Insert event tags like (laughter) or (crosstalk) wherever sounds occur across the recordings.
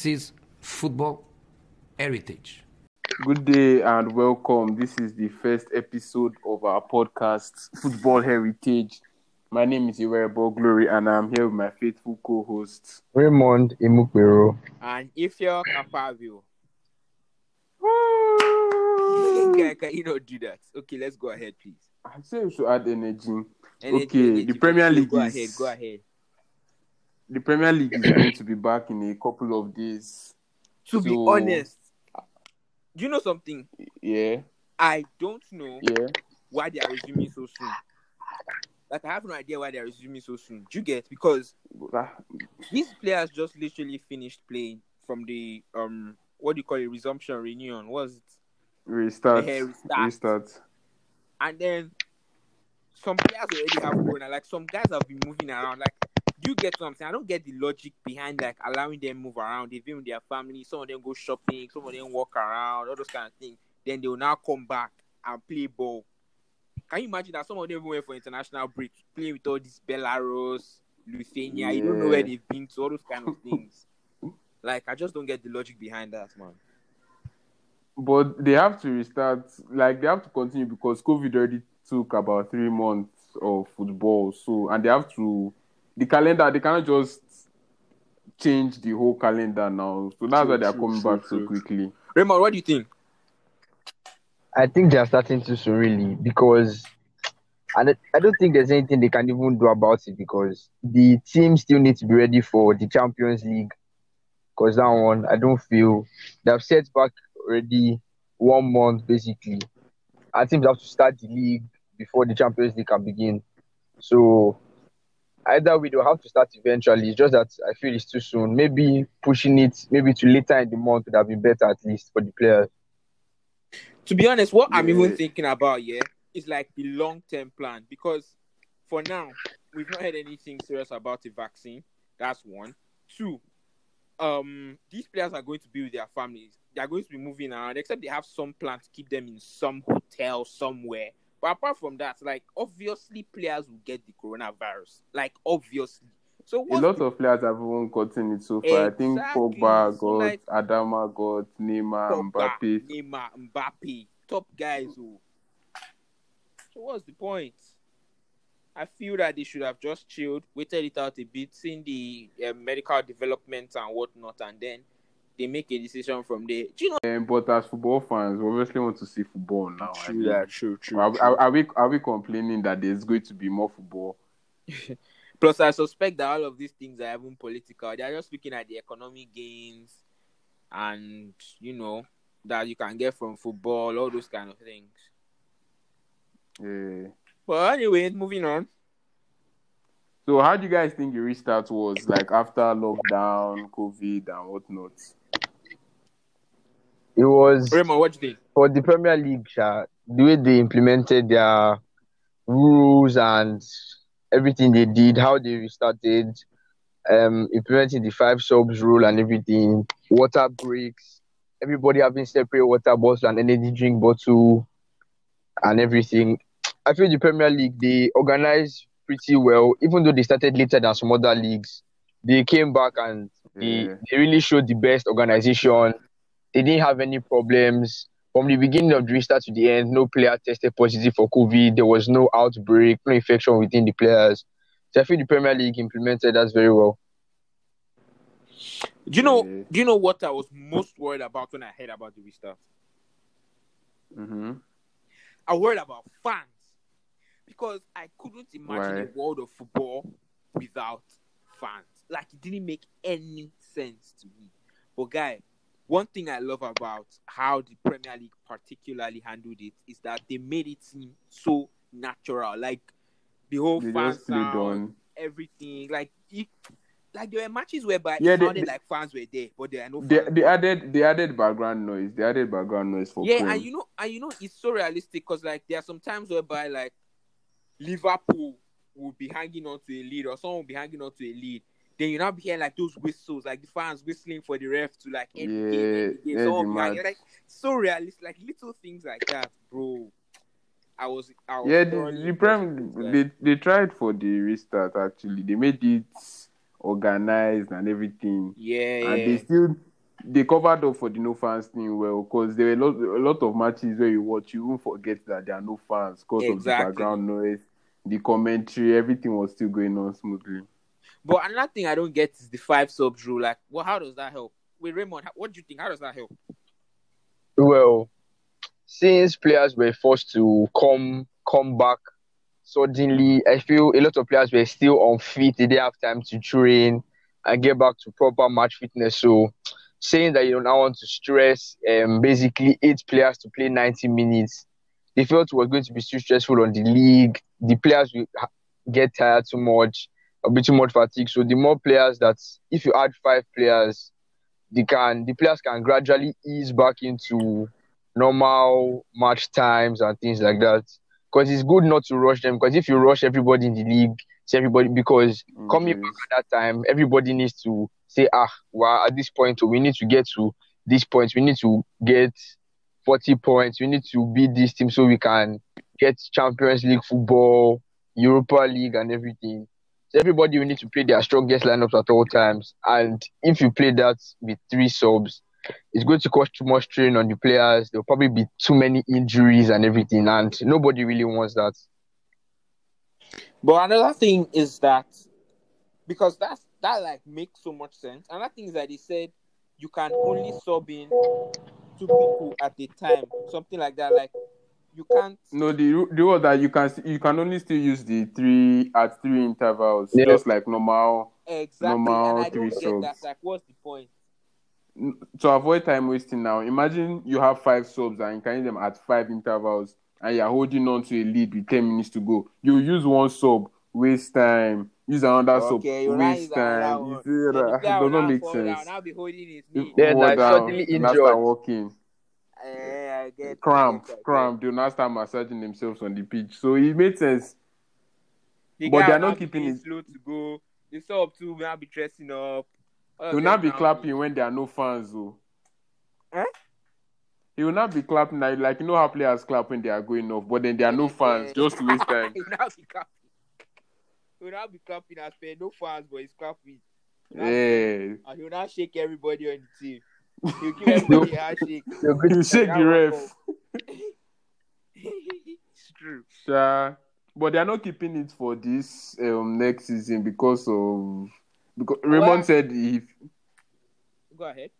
This is Football Heritage. Good day and welcome. This is the first episode of our podcast, Football Heritage. My name is Iwerebo Glory and I'm here with my faithful co-host. Raymond Imukbero. And if you're Capavio, guy, (laughs) can you not do that? Okay, let's go ahead, please. I say we should add energy. Energy, Okay, energy, the Premier go League ahead, is- go ahead. The Premier League is going to be back in a couple of days. To be honest, do you know something? Yeah, I don't know yeah. why they are resuming so soon. Like, I have no idea why they are resuming so soon. Do you get? Because Ah, these players just literally finished playing from the um what do you call it resumption reunion was it Restart. Yeah, restart. Restart. and then some players already have corona like some guys have been moving around like do you get what I'm saying? I don't get the logic behind like allowing them move around they've with their family. Some of them go shopping some of them walk around all those kind of things. Then they will now come back and play ball. Can you imagine that some of them even went for international break playing with all these Belarus Lithuania you don't know where they've been to all those kind of things. Like I just don't get the logic behind that man. But they have to restart, like they have to continue because COVID already took about three months of football. So, and they have to, the calendar, they cannot just change the whole calendar now. So that's True, why they are true, coming true, back so quickly. Raymond what do you think I think they are starting too soon, really, because and I- I don't think there's anything they can even do about it because the team still needs to be ready for the Champions League. Because that one, I don't feel they have set back already one month basically. I think they have to start the league before the Champions League can begin. So either way, they'll have to start eventually. It's just that I feel it's too soon. Maybe pushing it maybe to later in the month would have been better at least for the players. to be honest, what I'm even thinking about, yeah, is like the long term plan because for now we've not heard anything serious about the vaccine. That's one. Two, um, these players are going to be with their families. They are going to be moving around, except they have some plan to keep them in some hotel somewhere. But apart from that, like obviously players will get the coronavirus. Like obviously. So A lot the of players have even gotten it so far. I think Exactly. Pogba got, like- Adama got, Neymar, Pogba, Mbappe. Neymar, Mbappe, top guys. Oh. So what's the point? I feel that they should have just chilled, waited it out a bit, seen the uh, medical developments and whatnot, and then they make a decision from there. Do you know? Um, but as football fans, we obviously want to see football now. I mean, true, Are, are, are we are we complaining that there's going to be more football? (laughs) Plus, I suspect that all of these things are even political. They are just looking at the economic gains and you know that you can get from football, all those kind of things. Yeah. But anyway, moving on. So how do you guys think the restart was like after lockdown, COVID, and whatnot? It was Raymond, what you think? for the Premier League, Sha, the way they implemented their rules and everything they did, how they restarted, um, implementing the five subs rule and everything, water breaks, everybody having separate water bottles and energy drink bottle and everything. I feel the Premier League they organized pretty well, even though they started later than some other leagues. They came back and they, Yeah. they really showed the best organization. They didn't have any problems from the beginning of the restart to the end. No player tested positive for COVID. There was no outbreak, no infection within the players. So I feel the Premier League implemented that very well. Do you know? Do you know what I was most worried about when I heard about the restart? Mm-hmm. I worried about fans because I couldn't imagine Why? a world of football without fans. Like it didn't make any sense to me. But guy, one thing I love about how the Premier League particularly handled it is that they made it seem so natural. Like the whole They fan sound, everything. Like it, like there were matches whereby Yeah, it sounded they- like fans were there, but there are no They, fans. they added they added background noise. They added background noise for yeah, Prem. and you know, and you know, it's so realistic because like there are some times whereby like Liverpool will be hanging on to a lead, or someone will be hanging on to a lead. Then you now be hearing like those whistles, like the fans whistling for the ref to like end the game, end the Yeah, game. yeah, will be hanging, like so realistic, like little things like that, bro. I was, I was yeah, the, the Prem they, they tried for the restart actually. They made it organized and everything. yeah, yeah. And yeah. they still they covered up for the no fans thing well because there were a lot, a lot of matches where you watch, you won't forget that there are no fans because of the background noise, the commentary, everything was still going on smoothly. But another thing I don't get is the five subs rule. Like, well, how does that help? Wait, Raymond, what do you think? How does that help? Well, since players were forced to come come back suddenly, I feel a lot of players were still unfit. They didn't have time to train and get back to proper match fitness. So, saying that you don't want to stress um, basically eight players to play 90 minutes, they felt was going to be too stressful on the league. The players will get tired too much, a bit too much fatigue. So, the more players that, if you add five players, they can the players can gradually ease back into normal match times and things like that. Because it's good not to rush them. Because if you rush everybody in the league, see everybody because coming back at that time, everybody needs to say, ah, well, at this point, we need to get to this point. We need to get 40 points. We need to beat this team so we can get Champions League football, Europa League, and everything. So everybody will need to play their strongest lineups at all times. And if you play that with three subs, it's going to cause too much strain on the players. There'll probably be too many injuries and everything, and nobody really wants that. But another thing is that because that's that like makes so much sense. Another thing is that they said you can only sub in two people at a time, something like that. Like you can't. No, the the one that you can you can only still use the three at three intervals, Yeah. just like normal Exactly, Normal and I don't three get that. Like, what's the point? to avoid time wasting now, imagine you have five subs and you can use them at five intervals and you're holding on to a lead with 10 minutes to go. You use one sub, waste time, use another Okay, sub, waste time. You see Then the that? (laughs) It does not make fall down, sense. Now be holding his You knee. Then, fall like, down, suddenly you now injured. start walking. Eh, I get Cramp, I get, I cramp. They'll now start massaging themselves on the pitch. So it made sense. The But they're not keeping it- slow to go. The sub too will now be dressing up. All He will not be clapping when there are no fans, though. Eh? He will not be clapping like, like you know how players clap when they are going off, but then there are no fans, just to waste (laughs) time. he will now be clapping. He will now be clapping as per no fans, but he's clapping. Yeah. And he will now shake everybody on the team. He'll give everybody a handshake. You're shake the ref. it's true. Sure. But they are not keeping it for this um, next season because of because Raymond Well- said he Go ahead.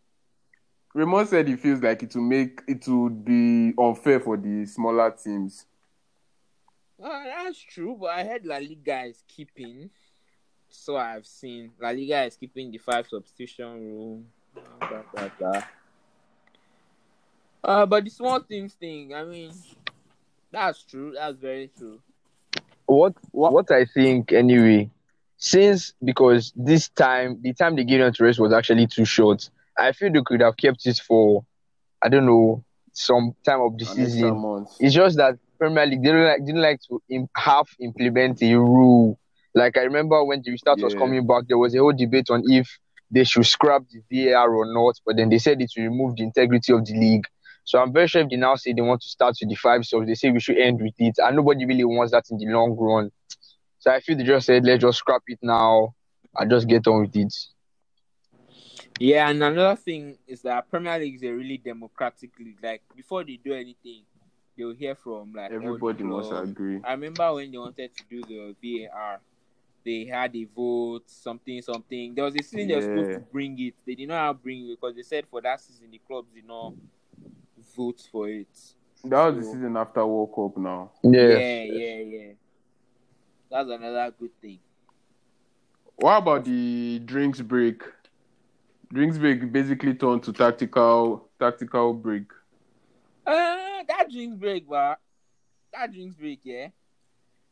Raymond said he feels like it will make it would be unfair for the smaller teams. Uh, that's true, but I heard La Liga is keeping. So I've seen La Liga is keeping the five substitution rule. Blah, blah, blah. Uh, but the small things thing, I mean, that's true. That's very true. What what I think anyway, since because this time the time they gave them to rest was actually too short, I feel they could have kept it for I don't know some time of the An season. month. It's just that Premier League didn't like didn't like to im- half implement a rule. Like I remember when the restart was coming back, there was a whole debate on if they should scrap the VAR or not. But then they said it will remove the integrity of the league. So I'm very sure if they now say they want to start with the five subs, they say we should end with it, and nobody really wants that in the long run. So I feel they just said let's just scrap it now and just get on with it. Yeah, and another thing is that Premier League is a really democratic league. Like before they do anything, they'll hear from like Everybody must agree. I remember when they wanted to do the VAR, they had a vote, something, something. There was a season they were supposed to bring it. They did not bring it because they said for that season the clubs did not vote for it. That was the season after World Cup now. Yeah. Yeah, yeah, yeah. That's another good thing. What about the drinks break? Drinks break basically turned to tactical tactical break. Uh, that drinks break, but that drinks break, yeah.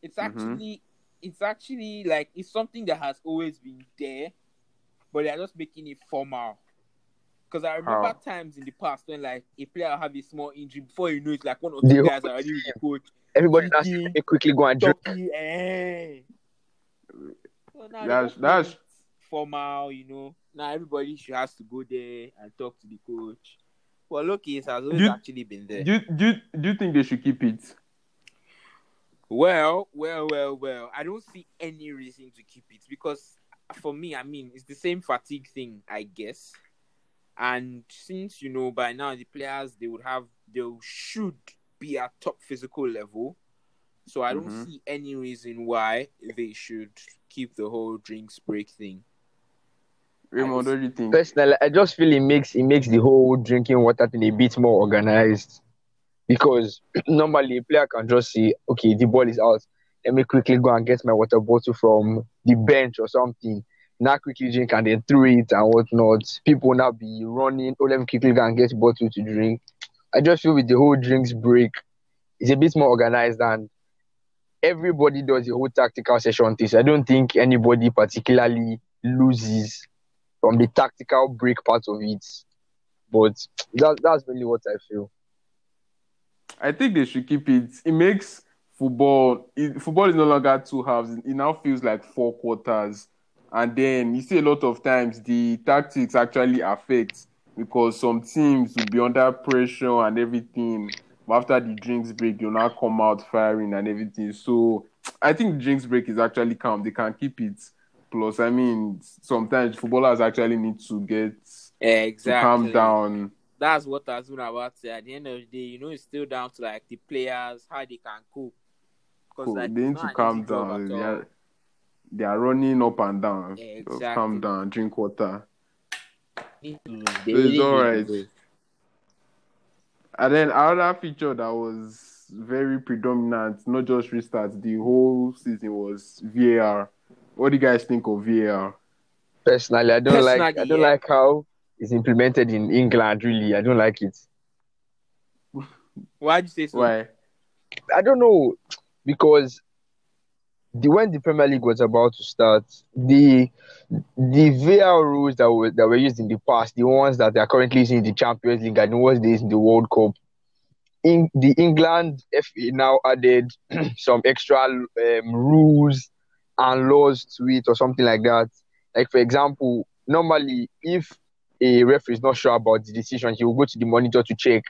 It's Mhm. actually, it's actually like it's something that has always been there, but they're just making it formal. Because I remember How? times in the past when like a player have a small injury before you know it's like one or The two whole guys are already with the coach. Everybody now Drinking, let me quickly go and drink. eh. So That's that's formal, you know. Now everybody should has to go there and talk to the coach. Well, look, it has always You- actually been there. do you, do do you think they should keep it? Well, well, well, well. I don't see any reason to keep it because for me, I mean, it's the same fatigue thing, I guess. And since you know by now the players they would have they should be at top physical level. So I don't Mhm. see any reason why they should keep the whole drinks break thing. Raymond, what do you think? Personally, I just feel it makes it makes the whole drinking water thing a bit more organized. Because (clears throat) normally a player can just say, okay, the ball is out. Let me quickly go and get my water bottle from the bench or something. Now quickly drink and then throw it and whatnot. People now be running. Oh, let me quickly go and get bottle to drink. I just feel with the whole drinks break, it's a bit more organized and everybody does the whole tactical session thing. So I don't think anybody particularly loses from the tactical break part of it. But (tsk) that, that's really what I feel. I think they should keep it. It makes football. It, football is no longer two halves. It now feels like four quarters. And then you see a lot of times the tactics actually affect because some teams will be under pressure and everything. But after the drinks break, you'll now come out firing and everything. So I think drinks break is actually calm. They can keep it. Plus, I mean, sometimes footballers actually need to get Exactly. to calm down. That's what I was about to say. At the end of the day, you know, it's still down to like the players how they can cope. Because Cool. like, they need to calm down. They are, they are running up and down. Yeah, Just exactly. calm down, drink water. They So it's really need to alright. And then another feature that was very predominant, not just restarts, the whole season was VAR. What do you guys think of VAR? Personally, I don't like I don't yeah. like how it's implemented in England. Really, I don't like it. Why'd you say so? Why? I don't know because the when the Premier League was about to start, the the VAR rules that were that were used in the past, the ones that they are currently using in the Champions League and the ones they in the World Cup, in the England FA now added (clears throat) some extra um, rules and laws to it or something like that. Like for example, normally if a referee is not sure about the decision, he will go to the monitor to check.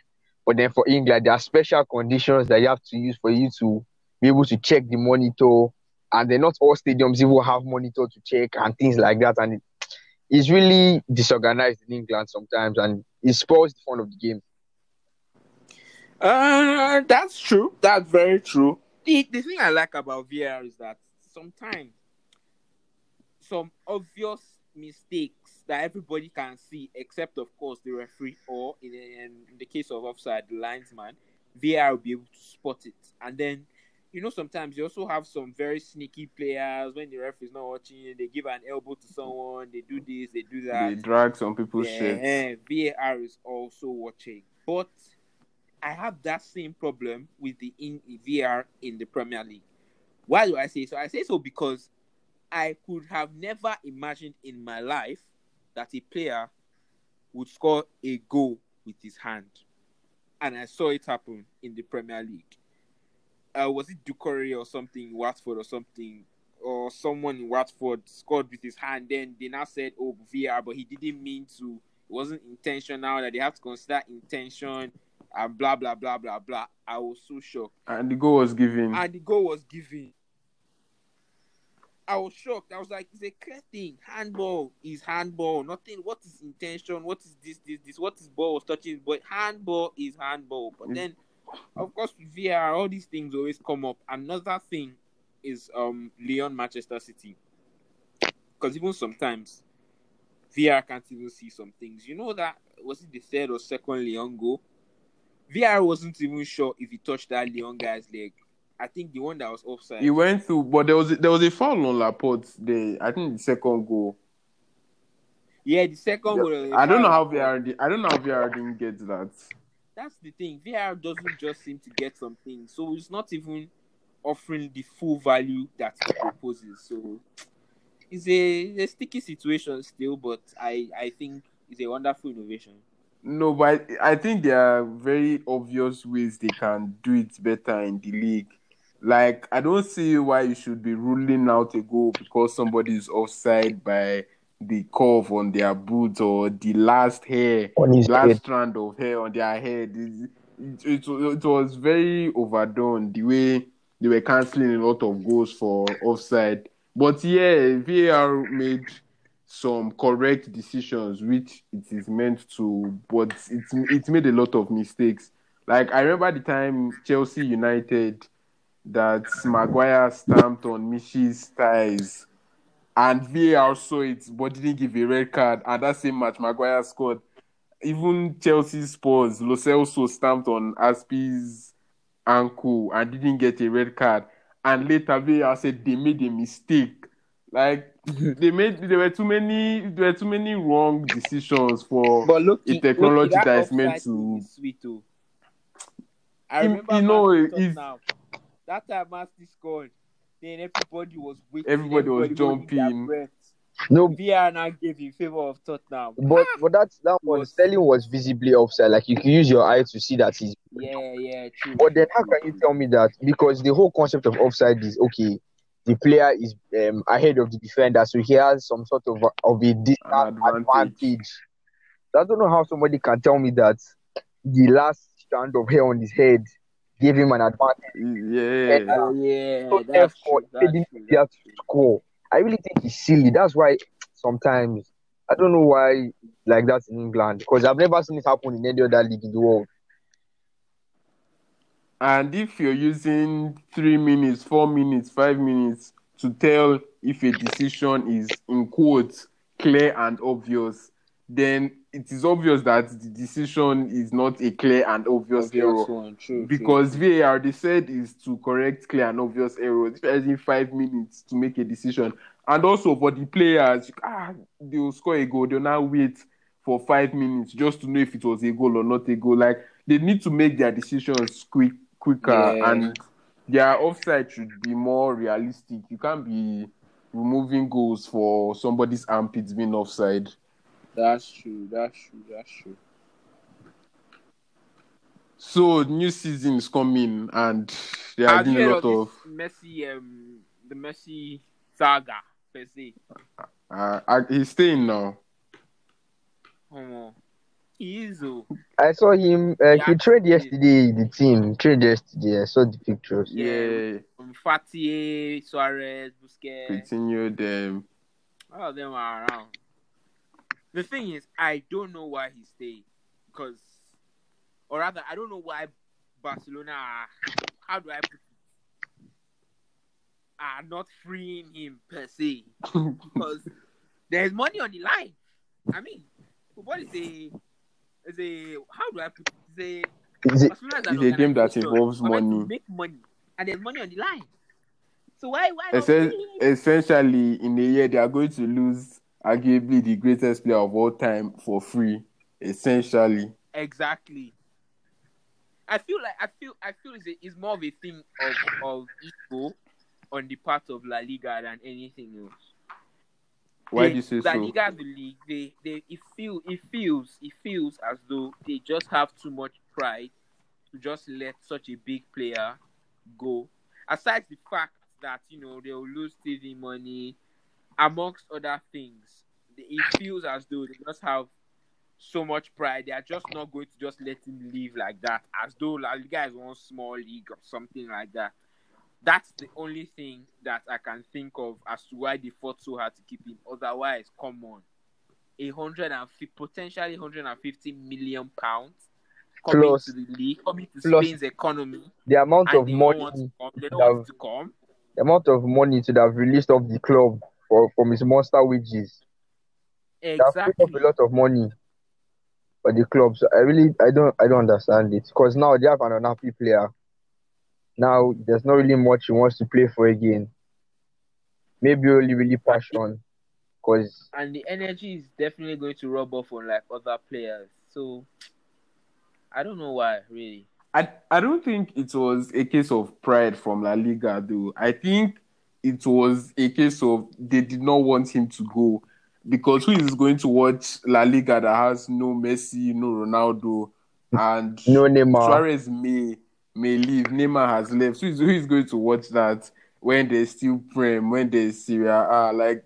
But then for England, there are special conditions that you have to use for you to be able to check the monitor. And then not all stadiums even have monitor to check and things like that. And it's really disorganized in England sometimes, and it spoils the fun of the game. Uh, that's true. That's very true. The the thing I like about VR is that sometimes some obvious mistakes that everybody can see, except of course the referee or in, in, the case of offside, the linesman, VR will be able to spot it. And then you know sometimes you also have some very sneaky players when the ref is not watching, they give an elbow to someone, they do this, they do that. They drag some people's shirts. Yeah, VAR is also watching, but I have that same problem with the in VR in the Premier League. Why do I say so? I say so because I could have never imagined in my life that a player would score a goal with his hand, and I saw it happen in the Premier League. Uh, was it Doucouré or something, Watford or something, or someone in Watford scored with his hand? Then they now said, "Oh, VR," but he didn't mean to. It wasn't intentional. That they have to consider intention and blah blah blah blah blah. I was so shocked, And the goal was given. and the goal was given. I was shocked. I was like, "It's a clear thing. Handball is handball. Nothing. What is intention? What is this? This? This? What is ball was touching? But handball is handball. But then, of course, VR, all these things always come up. Another thing is um Lyon Manchester City, because even sometimes VR can't even see some things. You know that was it the third or second Lyon goal? VR wasn't even sure if he touched that Lyon guy's leg. I think the one that was offside. He went through, but there was there was a foul on Laporte. The I think the second goal. yeah, the second goal. I don't know how VR. did- I don't know how VR didn't get that. That's the thing. VR doesn't just seem to get something, so it's not even offering the full value that it proposes. So it's a, a sticky situation still, but I I think it's a wonderful innovation. No, but I, I think there are very obvious ways they can do it better in the league. Like I don't see why you should be ruling out a goal because somebody is offside by the curve on their boot or the last hair, On his last head. strand of hair on their head. It, it, it, it was very overdone the way they were cancelling a lot of goals for offside. But yeah, VAR made some correct decisions, which it is meant to, but it's it's made a lot of mistakes. Like I remember the time Chelsea United that Maguire stamped on Michy's thighs and VAR saw it but didn't give a red card. And that same match, Maguire scored. Even Chelsea Spurs, Lo Celso stamped on Azpi's ankle and didn't get a red card. And later VAR said they made a mistake. Like (laughs) they made there were too many there were too many wrong decisions for But look, a technology look, that is meant to sweet too. I remember you know, it's- now. That time Man scored, then everybody was waiting. Everybody was jumping. breath. No, VR now gave in favor of Tottenham. but but that's that one. Was- Sterling was visibly offside. Like you can use your eye to see that he's. Yeah, yeah, true. But then how can you tell me that? Because the whole concept of offside is okay. The player is um, ahead of the defender, so he has some sort of of a distance advantage. advantage. I don't know how somebody can tell me that the last strand of hair on his head gave him an advantage. yeah. Uh, oh, yeah, So that's therefore, true. he That's didn't true. get to score. I really think he's silly. That's why sometimes I don't know why like that in England because I've never seen it happen in any other league in the world. And if you're using three minutes, four minutes, five minutes to tell if a decision is in quotes clear and obvious, then it is obvious that the decision is not a clear and obvious error. Obvious one, true, true. Because VAR they said is to correct clear and obvious errors. If you're five minutes to make a decision, and also for the players, ah, they'll score a goal, they'll now wait for five minutes just to know if it was a goal or not a goal. Like they need to make their decisions quick, quicker, Yeah. and their offside should be more realistic. You can't be removing goals for somebody's armpits being offside. That's true. That's true. That's true. So new season is coming, and they are Have you doing a lot of of. this Messi, um, the Messi saga per se? Uh, uh, he's staying now. Oh, he is. Oh, I saw him. Uh, he Yeah. trained yesterday. The team trained yesterday. I saw the pictures. Yeah, um, Fati, Suarez, Busquets. continue them. All of them are around. The thing is, I don't know why he stayed. Because, or rather, I don't know why Barcelona are, how do I put it, are not freeing him per se. (laughs) Because there's money on the line. I mean, football is a, is a, how do I put it? Is a, It's a game that involves money. Make money. And there's money on the line. So why, why Essen- essentially, in a year, they are going to lose arguably the greatest player of all time for free. Essentially, Exactly. I feel like I feel I feel it's, a, it's more of a thing of of ego on the part of La Liga than anything else. why They- do you say La so? Liga the league, they they it feel it feels it feels as though they just have too much pride to just let such a big player go. Aside the fact that you know they'll lose TV money, amongst other things, it feels as though they just have so much pride. They are just not going to just let him leave like that, as though La Liga is one small league or something like that. That's the only thing that I can think of as to why they fought so hard to keep him. Otherwise, come on, a hundred and potentially 150 million pounds coming Plus- to the league, coming to Spain's economy, the amount of money, come. They don't that- want to come. the amount of money to have released off the club for from his monster wages. They have paid Exactly. off a lot of money for the clubs. I really, I don't, I don't understand it because now they have an unhappy player. Now there's not really much he wants to play for again. Maybe only really passion, because and the energy is definitely going to rub off on like other players. So I don't know why, really. I, I don't think it was a case of pride from La Liga, though. I think it was a case of they did not want him to go because who is going to watch La Liga that has no Messi, no Ronaldo, and no Neymar. Suarez may may leave. Neymar has left. Who is, who is going to watch that when there's still Prem, when there's Serie A? Ah, like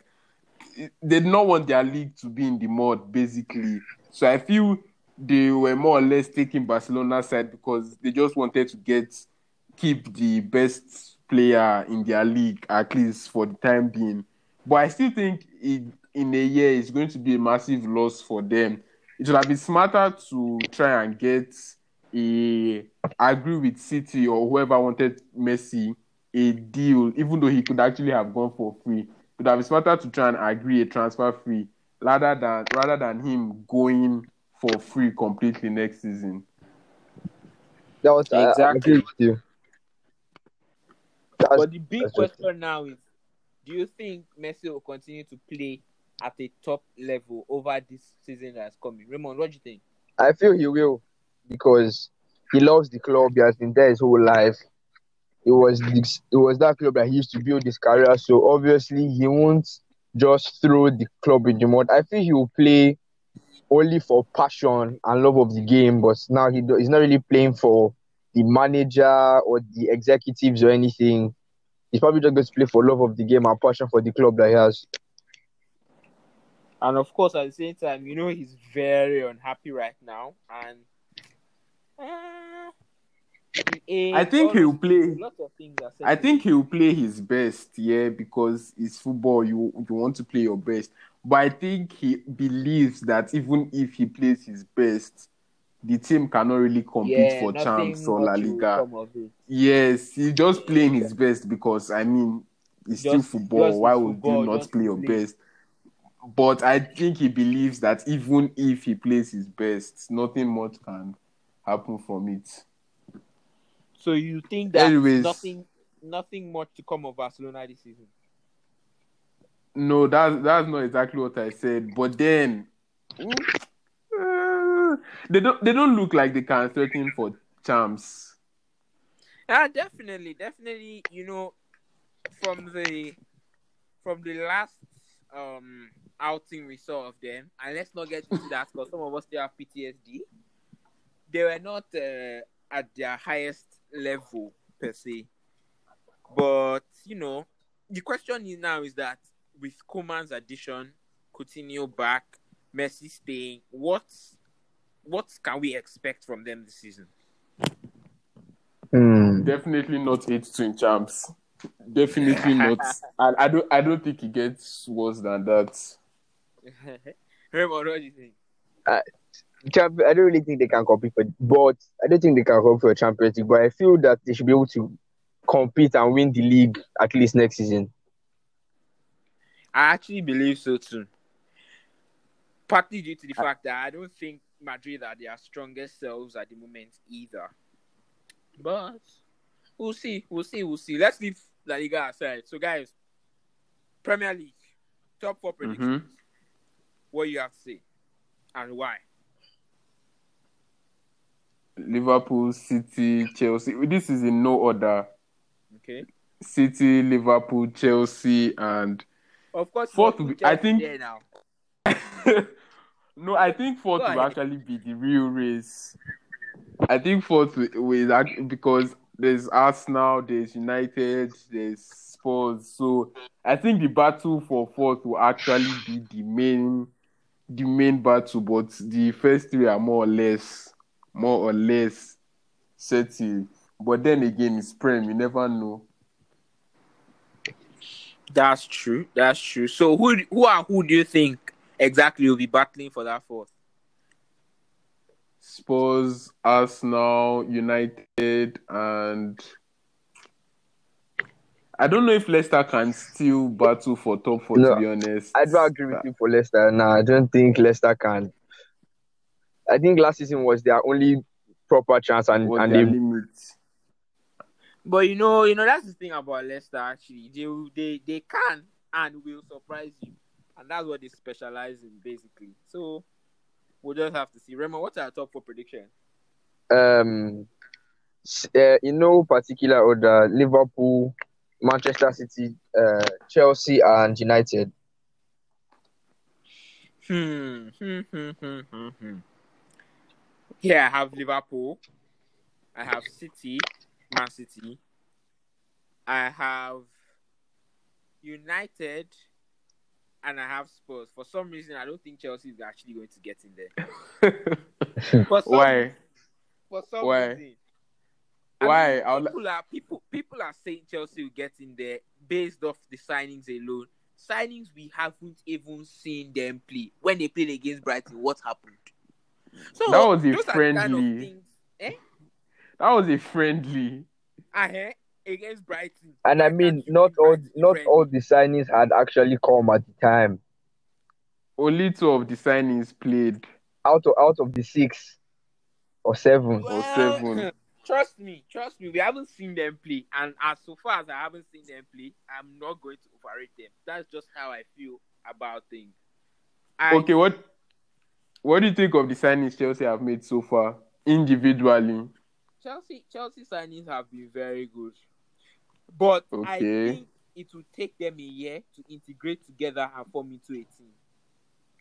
they did not want their league to be in the mud, basically. So I feel they were more or less taking Barcelona's side because they just wanted to get keep the best player in their league at least for the time being. But I still think it in a year it's going to be a massive loss for them. It would have been smarter to try and get a agree with City or whoever wanted Messi a deal, even though he could actually have gone for free. It would have been smarter to try and agree a transfer free rather than rather than him going for free completely next season. That was I- I Exactly. agree with you. That's- But the big question now is do you think Messi will continue to play at a top level over this season that's coming? Raymond, what do you think? I feel he will because he loves the club. He has been there his whole life. It was this, it was that club that he used to build his career. So obviously he won't just throw the club in the mud. I feel he will play only for passion and love of the game. But now he do, he's not really playing for the manager or the executives or anything. He's probably just going to play for love of the game and passion for the club that he has. And of course, at the same time, you know he's very unhappy right now, and uh, I think he'll play. Lots of things are. I think he'll play his best, yeah, because it's football. You you want to play your best, but I think he believes that even if he plays his best, the team cannot really compete yeah, for champs or La Liga. come of it. Yes, he's just playing his best because I mean it's still football. just Why would football, you not play your play. best? But I think he believes that even if he plays his best, nothing much can happen from it. So you think that Anyways. nothing, nothing much to come of Barcelona this season? No, that's that's not exactly what I said. But then they don't they don't look like they can threaten for champs. Yeah, definitely, definitely. You know, from the from the last um outing we saw of them, and let's not get into that because some of us still have PTSD. They were not uh, at their highest level per se, but you know, the question is now is that with Koeman's addition, Coutinho back, Messi staying, what what can we expect from them this season? Hmm. Definitely not eight twin champs. Definitely not. (laughs) I, I don't I don't think it gets worse than that. (laughs) Raymond, what do you think? Champ- I don't really think they can compete for, but I don't think they can compete for a Champions League. But I feel that they should be able to compete and win the league at least next season. I actually believe so too. Partly due to the fact that I don't think Madrid are their strongest selves at the moment either. But we'll see, we'll see, we'll see. Let's leave La Liga aside. So, guys, Premier League top four predictions. Mm-hmm. What you have to say and why? Liverpool, City, Chelsea. This is in no order. Okay. City, Liverpool, Chelsea, and Of course, Fourth will be- I think- there now. (laughs) no, I think fourth will actually be the real race. I think fourth will because there's Arsenal, there's United, there's Spurs. So I think the battle for fourth will actually be the main, the main battle. But the first three are more or less, more or less settled. But then again, it's Prem. You never know. That's true. That's true. So, who who are who do you think exactly will be battling for that fourth? Spurs, Arsenal, United, and I don't know if Leicester can still battle for top four. No, to be honest, I do agree with you for Leicester. No, I don't think Leicester can. I think last season was their only proper chance, and, What's and their they limit? But you know, you know that's the thing about Leicester. Actually, they they they can and will surprise you, and that's what they specialize in basically. So we'll just have to see. Remo, what's our top four prediction? um, uh, in no particular order, Liverpool, Manchester City, uh, Chelsea, and United. Hmm. hmm, hmm, hmm, hmm, hmm. Here I have Liverpool. I have City, Man City. I have United, and I have Spurs. For some reason, I don't think Chelsea is actually going to get in there. (laughs) For some Why? for some Why? reason. Why? mean, people are people people are saying Chelsea will get in there based off the signings alone. signings we haven't even seen them play. When they played against Brighton, what happened? So That was a the kind of friendly. things, eh? That was a friendly. Uh-huh, against Brighton. And I mean, can't you not beat all Brighton not friendly? all the signings had actually come at the time. Only two of the signings played. Out of out of the six or seven. or seven. (laughs) Trust me, trust me. We haven't seen them play, and as so far as I haven't seen them play, I'm not going to overrate them. That's just how I feel about things. I, Okay, what what do you think of the signings Chelsea have made so far individually? Chelsea Chelsea signings have been very good, but I think it will take them a year to integrate together and form into a team.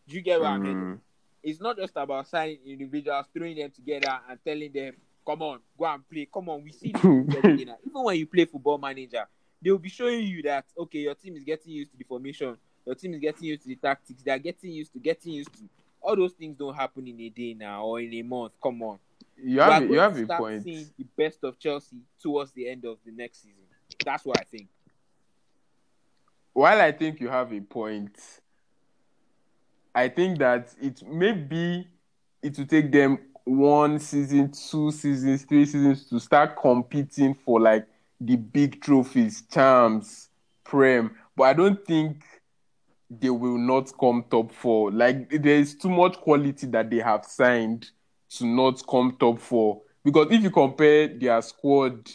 Do you get what I mean? Mm. It's not just about signing individuals, throwing them together, and telling them, "Come on, go and play." Come on, we see this every day now. Even when you play football manager, they will be showing you that okay, your team is getting used to the formation, your team is getting used to the tactics, they are getting used to getting used to. All those things don't happen in a day now or in a month. Come on. You have you have a point. the best of Chelsea towards the end of the next season. That's what I think. While I think you have a point, I think that it maybe it will take them one season, two seasons, three seasons to start competing for like the big trophies, champs, prem. But I don't think they will not come top four. Like there is too much quality that they have signed to not come top four. Because if you compare their squad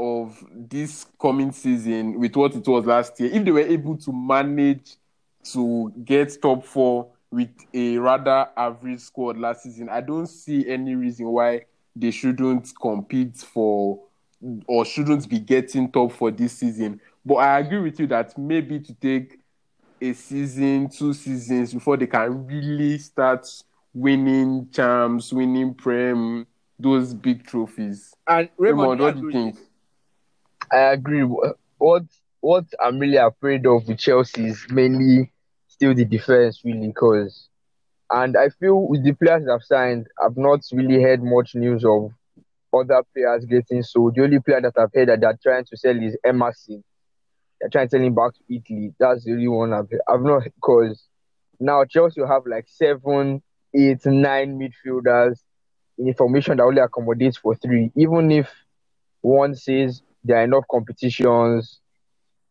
of this coming season with what it was last year, if they were able to manage to get top four with a rather average squad last season, I don't see any reason why they shouldn't compete for or shouldn't be getting top for this season. But I agree with you that maybe to take a season, two seasons before they can really start winning charms, winning prem, those big trophies. And Raymond, Raymond, what do you think? I agree. What what I'm really afraid of with Chelsea is mainly still the defense, really, because and I feel with the players have signed, I've not really heard much news of other players getting sold. The only player that I've heard that they're trying to sell is Emerson. They're trying to sell him back to Italy. That's the only one I've heard. I've not because now Chelsea have like seven, eight, nine midfielders in a formation that only accommodates for three. Even if one says there are enough competitions,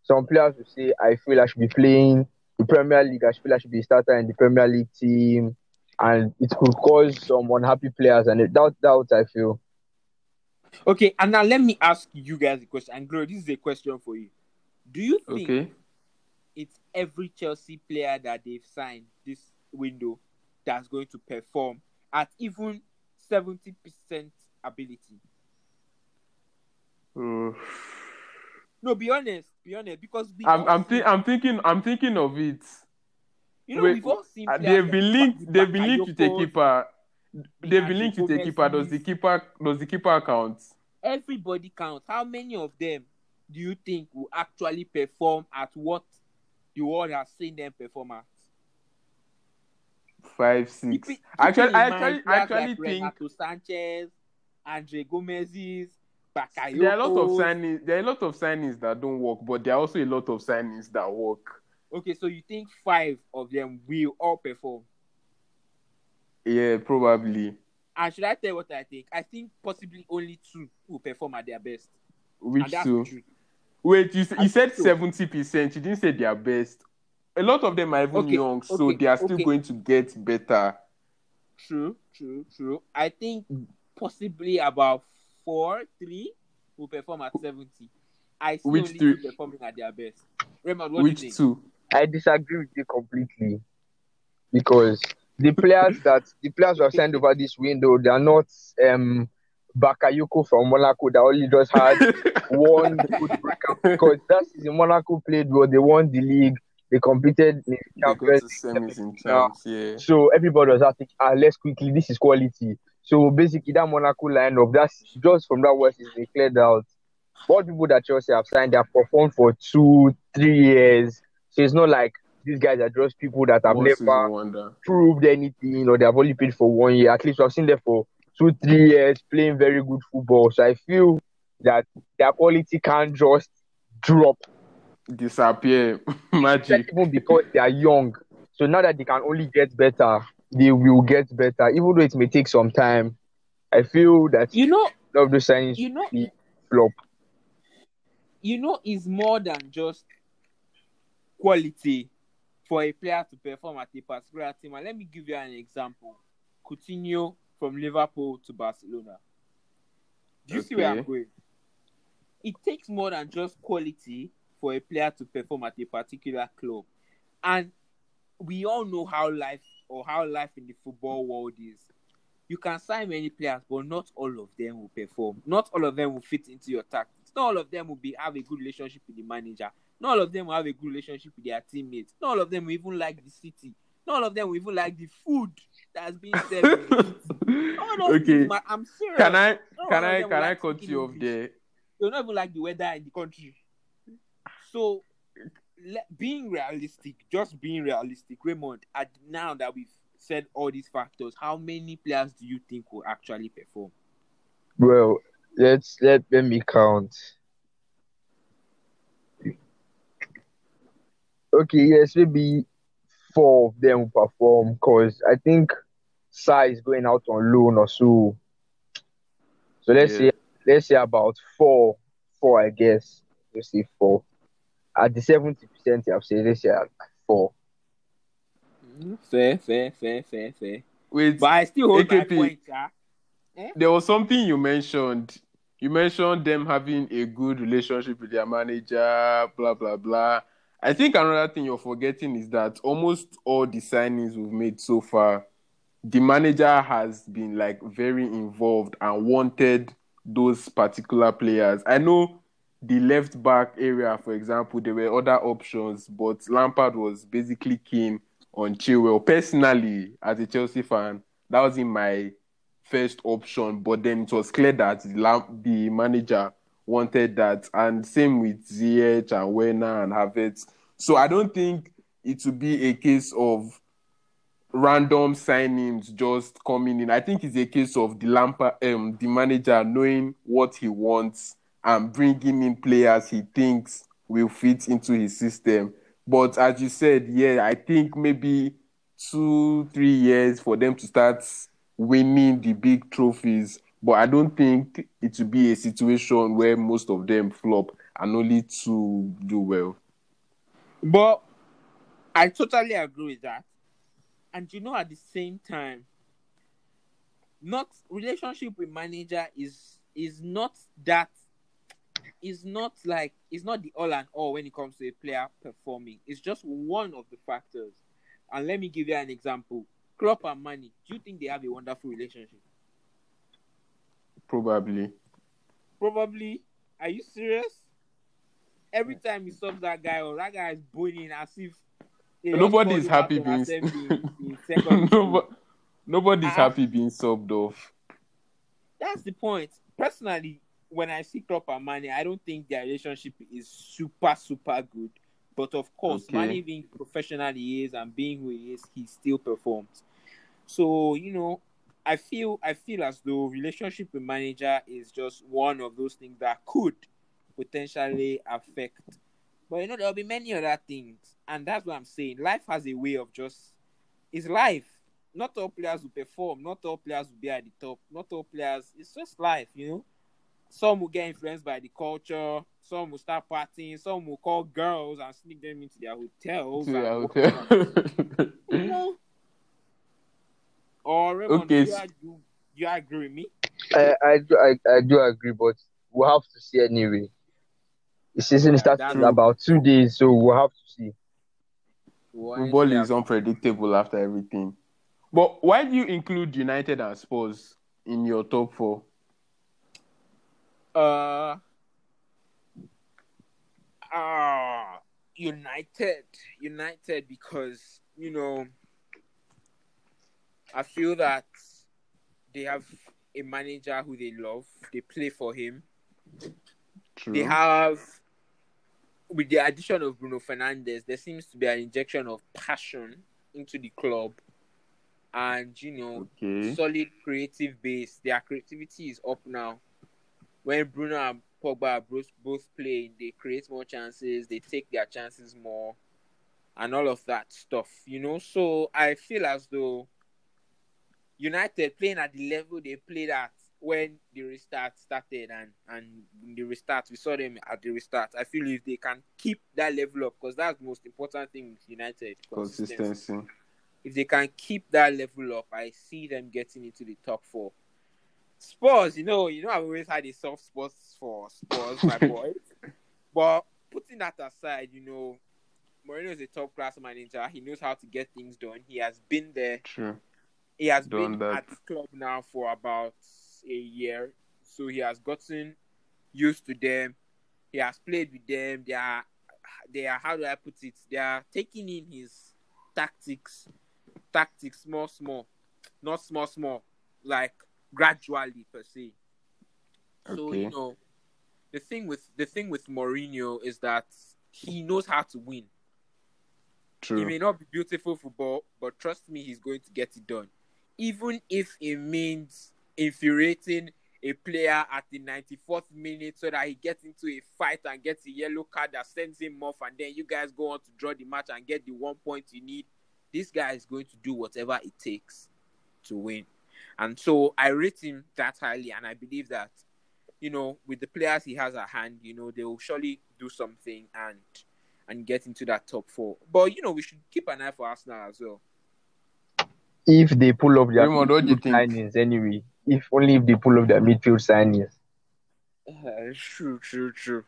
some players will say, I feel I should be playing the Premier League, I feel I should be a starter in the Premier League team. And it could cause some unhappy players and it, that doubt I feel. Okay, and now let me ask you guys a question. And Glory, this is a question for you. Do you think Okay. it's every Chelsea player that they've signed this window that's going to perform at even 70% ability? Uh, No, be honest, be honest, because we I'm I'm, thi- I'm thinking I'm thinking of it. you know wait, we've all seen Uh, they've been linked. They've been linked with a keeper. They've been linked with a keeper. Does the keeper does the keeper count? Everybody counts. How many of them do you think will actually perform at what the world has seen them perform at? Five, six. Keep it- keep Actually, I actually, I actually like think Renato Sanches, Andre Gomes's, Bakayoko. there are a lot of signings. There are a lot of signings that don't work, but there are also a lot of signings that work. Okay, so you think five of them will all perform? Yeah, probably. And should I tell you what I think? I think possibly only two will perform at their best. Which two? truth. Wait, you, you said seventy percent. You didn't say their best. A lot of them are even Okay, young, so okay, they are still okay. going to get better. True, true, true. I think possibly about four, three will perform at 70. I see Which three? two performing at their best. Raymond, what do you Which think? two? I disagree with you completely because the players (laughs) that the players who have signed over this window, they are not um Bakayoko from Monaco that only just had (laughs) one good breakout because that season Monaco played well, they won the league, they competed in the They go to Champions semis in League. champs. Yeah. So everybody was asking, ah, let's quickly, this is quality. So basically, that Monaco lineup, that's just from that West is they cleared out. All people that Chelsea have signed, they have performed for two, three years. So it's not like these guys are just people that have never proved anything or they have only played for one year. At least I've seen them for two, three years playing very good football. So I feel that their quality can't just drop disappear. (laughs) Magic. even because they are young. So now that they can only get better, they will get better, even though it may take some time. I feel that You know, none of those signings you know, flop. you know, is more than just quality for a player to perform at a particular team. And let me give you an example. Coutinho from Liverpool to Barcelona. Do you see where I'm going? It takes more than just quality for a player to perform at a particular club. And we all know how life or how life in the football world is. You can sign many players, but not all of them will perform. Not all of them will fit into your tactics. Not all of them will be have a good relationship with the manager. Not all of them will have a good relationship with their teammates. Not all of them will even like the city. Not all of them will even like the food that's being served. in the (laughs) city. All those okay. things, I'm serious. Can I Not can I can I cut you off there? they don't even like the weather in the country. So, being realistic, just being realistic, Raymond. At now that we've said all these factors, how many players do you think will actually perform? Well, let's let let me count. Okay, yes, maybe four of them will perform because I think Sarr is going out on loan or so. So let's Yeah. say let's say about four, four, I guess. Let's say four. At the seventy percent, I've said let's say at four. Fair, fair, fair, fair, fair. Wait, But I still hold my AKP. point, yeah. there was something you mentioned. You mentioned them having a good relationship with their manager, blah blah blah. I think another thing you're forgetting is that almost all the signings we've made so far, the manager has been like very involved and wanted those particular players. I know the left back area, for example, there were other options, but Lampard was basically keen on Chilwell. Personally, as a Chelsea fan, that was in my first option, but then it was clear that the, manager wanted that, and same with Ziyech and Werner and Havertz. So I don't think it would be a case of random signings just coming in. I think it's a case of the Lampard, um, the manager knowing what he wants and bringing in players he thinks will fit into his system. But as you said, yeah, I think maybe two, three years for them to start winning the big trophies. But I don't think it will be a situation where most of them flop and only two do well. But I totally agree with that. And you know, at the same time, not relationship with manager is is not that is not like it's not the all and all when it comes to a player performing. It's just one of the factors. And let me give you an example. Klopp and Mane, do you think they have a wonderful relationship? Probably. Probably. Are you serious? Every time he subs that guy, or that guy is boiling as if Nobody is happy being (laughs) in secondary (laughs) Nobody's Ah. happy being subbed off. That's the point. Personally, when I see Klopp and Mane, I don't think their relationship is super, super good. But of course, Okay. Mane being professional he is and being who he is, he still performs. So, you know, I feel I feel as though relationship with manager is just one of those things that could potentially affect. But you know, there'll be many other things. And that's what I'm saying. Life has a way of just it's life. Not all players will perform, not all players will be at the top, not all players it's just life, you know. Some will get influenced by the culture, some will start partying, some will call girls and sneak them into their hotels. To their hotel. you know. Or Raymond, Okay, do, you, do you agree with me? I, I, do, I, I do agree, but we'll have to see anyway. The season Yeah, starts in about two days, so we'll have to see. Well, Football is unpredictable after everything. But why do you include United and Spurs in your top four? Uh, ah, United, United, because you know, I feel that they have a manager who they love. They play for him. True. They have, with the addition of Bruno Fernandes, there seems to be an injection of passion into the club, and you know, Okay. solid creative base. Their creativity is up now. When Bruno and Pogba both both play, they create more chances, they take their chances more, and all of that stuff, you know. So I feel as though United playing at the level they played at when the restart started and and the restart we saw them at the restart. I feel if they can keep that level up because that's the most important thing with United consistency. Consistency. If they can keep that level up, I see them getting into the top four. Spurs, you know, you know, I've always had a soft spot for Spurs, my (laughs) boys. But putting that aside, you know, Mourinho is a top class manager. He knows how to get things done. He has been there. True. He has Done been that. at the club now for about a year, so he has gotten used to them. He has played with them. They are, they are. How do I put it? They are taking in his tactics, tactics, small, small, not small, small, like gradually per se. So you know, the thing with the thing with Mourinho is that he knows how to win. True. may not be beautiful football, but trust me, he's going to get it done. Even if it means infuriating a player at the 94th minute so that he gets into a fight and gets a yellow card that sends him off, and then you guys go on to draw the match and get the one point you need. This guy is going to do whatever it takes to win. And so I rate him that highly, and I believe that, you know, with the players he has at hand, you know, they will surely do something and and get into that top four. But you know, we should keep an eye for Arsenal as well. If they pull off their Raymond, what do you midfield think? signings anyway. If only if they pull off their midfield signings. Uh, true, true, true.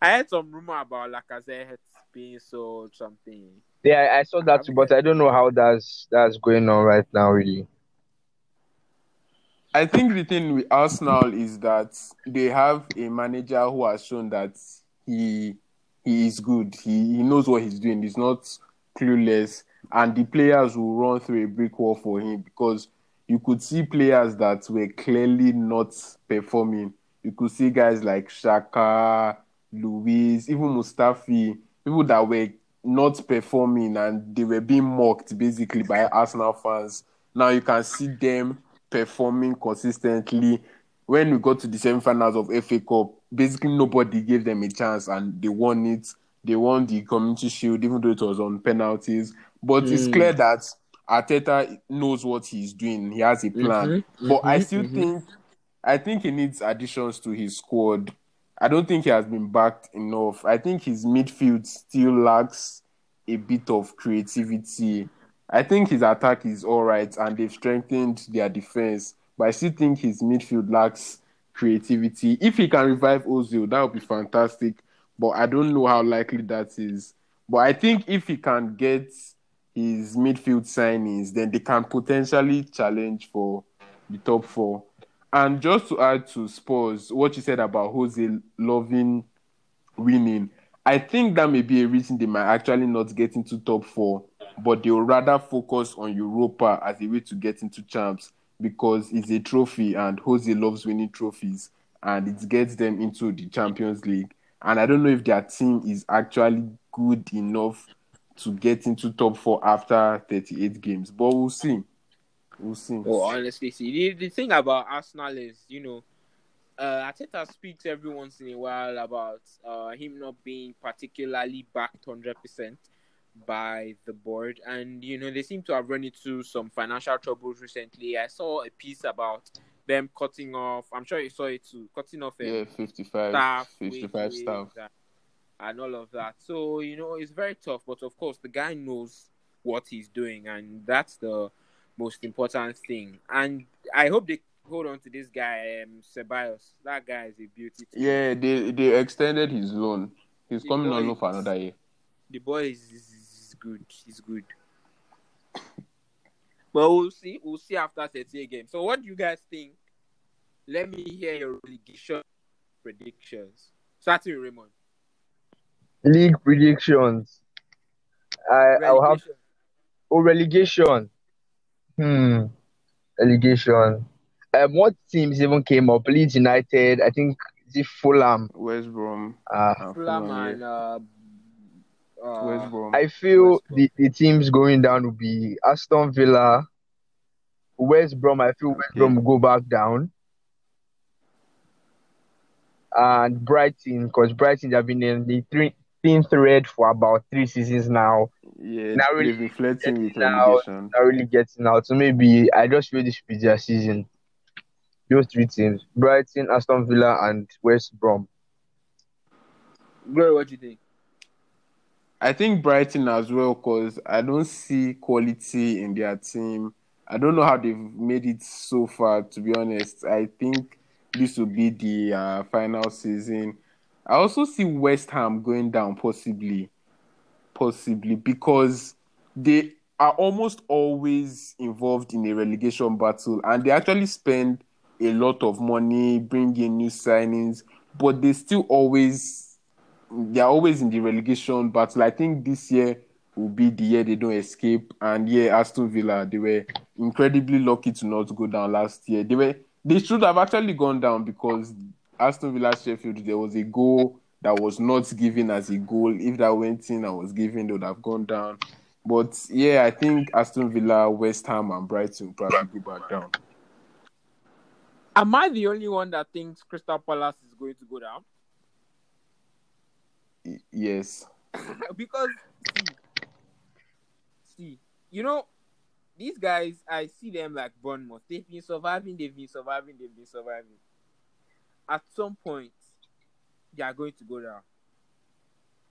I heard some rumor about Lacazette being sold something. Yeah, I, I saw that too, but I don't know how that's that's going on right now really. I think the thing with Arsenal is that they have a manager who has shown that he he is good. He he knows what he's doing. He's not clueless, and the players will run through a brick wall for him because you could see players that were clearly not performing. You could see guys like Xhaka, Luiz, even Mustafi, people that were not performing and they were being mocked basically by Arsenal fans. Now you can see them performing consistently. When we got to the semi-finals of FA Cup, basically nobody gave them a chance and they won it. They won the Community Shield, even though it was on penalties. But it's Mm. clear that Arteta knows what he's doing. He has a plan. Mhm, but I mhm, still mhm. think, I think he needs additions to his squad. I don't think he has been backed enough. I think his midfield still lacks a bit of creativity. I think his attack is all right and they've strengthened their defense, but I still think his midfield lacks creativity. If he can revive Ozil, that would be fantastic, but I don't know how likely that is. But I think if he can get his midfield signings, then they can potentially challenge for the top four. And just to add to Spurs, what you said about Jose loving winning, I think that may be a reason they might actually not get into top four, but they will rather focus on Europa as a way to get into champs because it's a trophy and Jose loves winning trophies and it gets them into the Champions League. And I don't know if their team is actually good enough to get into top four after 38 games, but we'll see. We'll see. Well, honestly, see the, the thing about Arsenal is, you know, uh, Arteta speaks every once in a while about uh, him not being particularly backed hundred percent by the board, and you know they seem to have run into some financial troubles recently. I saw a piece about them cutting off. I'm sure you saw it too, cutting off um, Yeah, 55, staff, 55 staff. and, all of that. So you know it's very tough, but of course the guy knows what he's doing, and that's the most important thing. And I hope they hold on to this guy, um, Ceballos. That guy is a beauty. Yeah, they they extended his loan. He's The coming on loan for another year. The boy is, is good. He's good. But we'll see. We'll see after 38 games. So, what do you guys think? Let me hear your relegation predictions. Starting with Raymond. League predictions. I I'll have Relegation. oh relegation. Hmm. Relegation. Um, what teams even came up? Leeds United. I think the Fulham. West Brom. Uh, Fulham Fulham, and uh, uh, West Brom. I feel West Brom. the, the teams going down will be Aston Villa, West Brom. I feel West Okay. Brom will go back down. and Brighton, because Brighton have been in the three, thin thread for about three seasons now. Yeah, Now really they've been flirting with now- relegation. Not really getting out. So maybe I just feel this should be their season. Those three teams: Brighton, Aston Villa, and West Brom. Glory, what do you think? I think Brighton as well because I don't see quality in their team. I don't know how they've made it so far. To be honest, I think this will be the uh, final season. I also see West Ham going down possibly, possibly because they are almost always involved in a relegation battle, and they actually spend a lot of money, bringing new signings, but they still always they're always in the relegation battle. I think this year will be the year they don't escape. And yeah, Aston Villa, they were incredibly lucky to not go down last year. They were they should have actually gone down because Aston Villa Sheffield, there was a goal that was not given as a goal. If that went in and was given, they would have gone down. But yeah, I think Aston Villa, West Ham, and Brighton probably go back down. Am I the only one that thinks Crystal Palace is going to go down? Yes. (laughs) because see, see, you know, these guys, I see them like Bournemouth. They've been surviving, they've been surviving, they've been surviving. At some point, they are going to go down.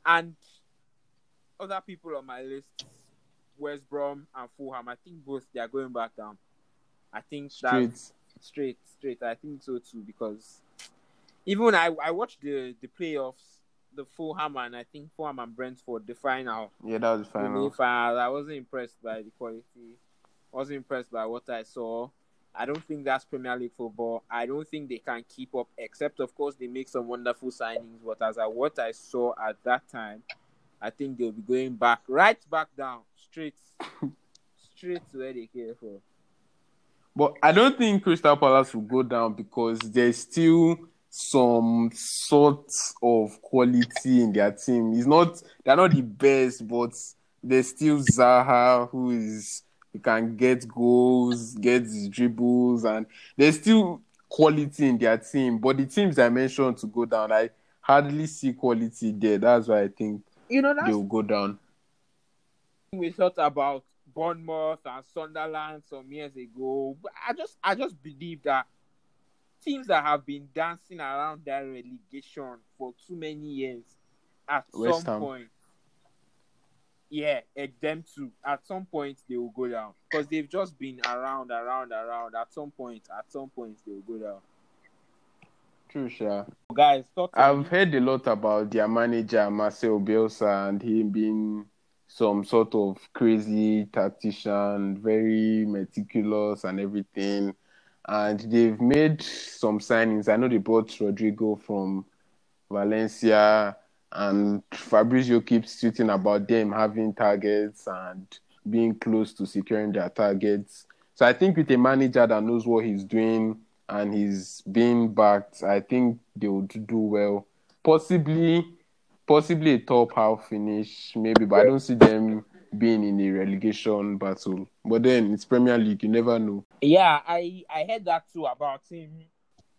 And other people on my list, West Brom and Fulham, I think both they are going back down. I think Straight. straight, straight. I think so too because even when I I watched the the playoffs, the Fulham and I think Fulham and Brentford the final. Yeah, that was the The final. final. I wasn't impressed by the quality. I wasn't impressed by what I saw. I don't think that's Premier League football. I don't think they can keep up, except of course they make some wonderful signings. But as I what I saw at that time, I think they'll be going back, right back down, straight, (laughs) straight to where they came from. But I don't think Crystal Palace will go down because there's still some sort of quality in their team. It's not they're not the best, but there's still Zaha who is who can get goals, get his dribbles, and there's still quality in their team. But the teams I mentioned to go down, I hardly see quality there. That's why I think You know they'll go down. we thought about Bournemouth and Sunderland some years ago. But I just I just believe that teams that have been dancing around that relegation for too many years at West some Ham. point yeah, them too. At some point they will go down because they've just been around, around, around. At some point, at some point they will go down. True, sure. Guys, I've heard a lot about their manager Marcel Bielsa and him being some sort of crazy tactician, very meticulous and everything. And they've made some signings. I know they brought Rodrigo from Valencia, and Fabrizio keeps tweeting about them having targets and being close to securing their targets. So I think with a manager that knows what he's doing and he's being backed, I think they would do well. Possibly, possibly a top half finish, maybe, but I don't see them being in a relegation battle. But then it's Premier League, you never know. Yeah, I I heard that too about him.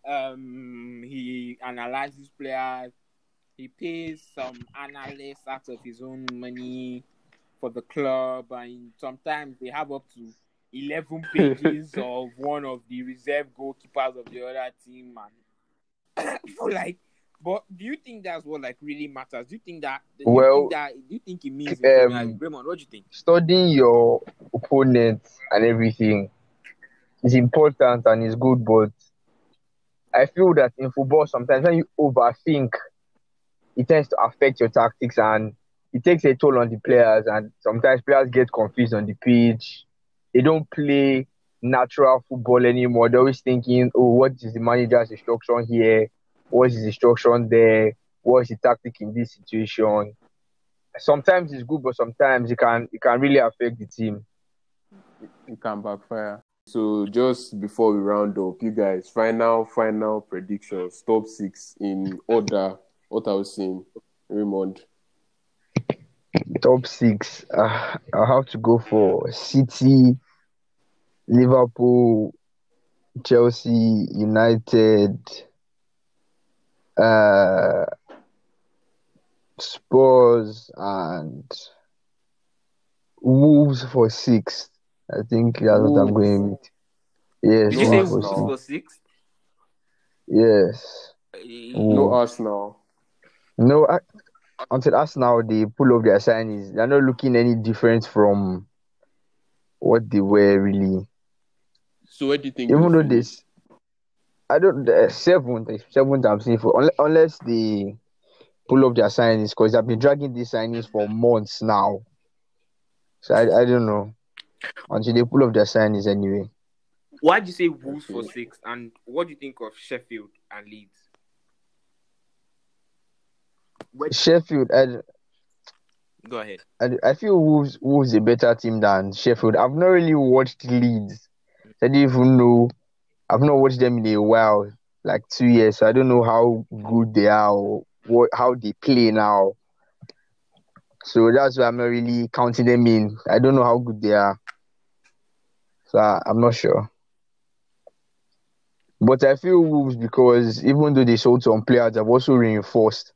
Um, he analyzes players. He pays some analysts out of his own money for the club, and sometimes they have up to eleven (laughs) pages of one of the reserve goalkeepers of the other team, and (coughs) so like. But do you think that's what like really matters? Do you think that? Do you Well, think that, do you think it means? um? Raymond, what do you think? Studying your opponents and everything is important and is good, but I feel that in football sometimes when you overthink, it tends to affect your tactics and it takes a toll on the players. And sometimes players get confused on the pitch. They don't play natural football anymore. They're always thinking, oh, what is the manager's instruction here? What is his instruction there? What is the tactic in this situation? Sometimes it's good, but sometimes it can it can really affect the team. It can backfire. So just before we round up, you guys, final, final predictions, top six in order. What I was saying, Raymond. Top six. Uh, I have to go for City, Liverpool, Chelsea, United, uh, Spurs and Wolves for six. I think that's what I'm going with. Yes, Did you say six. for six? Yes. Eh, No Wolves. Arsenal. No, I, until us now they pull up their signings. They're not looking any different from what they were really. So where do you think Even though this, I don't the seventh, seventh I'm saying for unless, unless they pull up their signings because they've been dragging these signings for months now. So I, I don't know until they pull up their signings anyway. Why do you say Wolves for six? And what do you think of Sheffield and Leeds? Where- Sheffield, I, Go ahead. I, I feel Wolves Wolves a better team than Sheffield. I've not really watched Leeds. I didn't even know. I've not watched them in a while, like two years. So I don't know how good they are or what how they play now. So that's why I'm not really counting them in. I don't know how good they are. So I, I'm not sure. But I feel Wolves because even though they sold some players, they've also reinforced.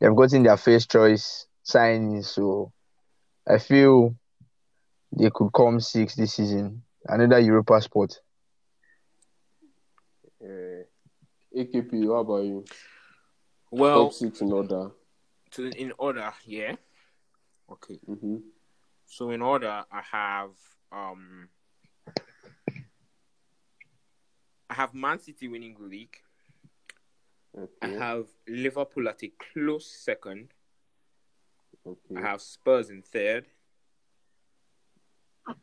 They've gotten their first choice signings, so I feel they could come six this season. Another Europa spot. Uh, AKP, what about you? Well, Top six in order. to, in order, yeah. Okay. Mm-hmm. So in order, I have um, I have Man City winning the league. I have Liverpool at a close second. okay. I have Spurs in third.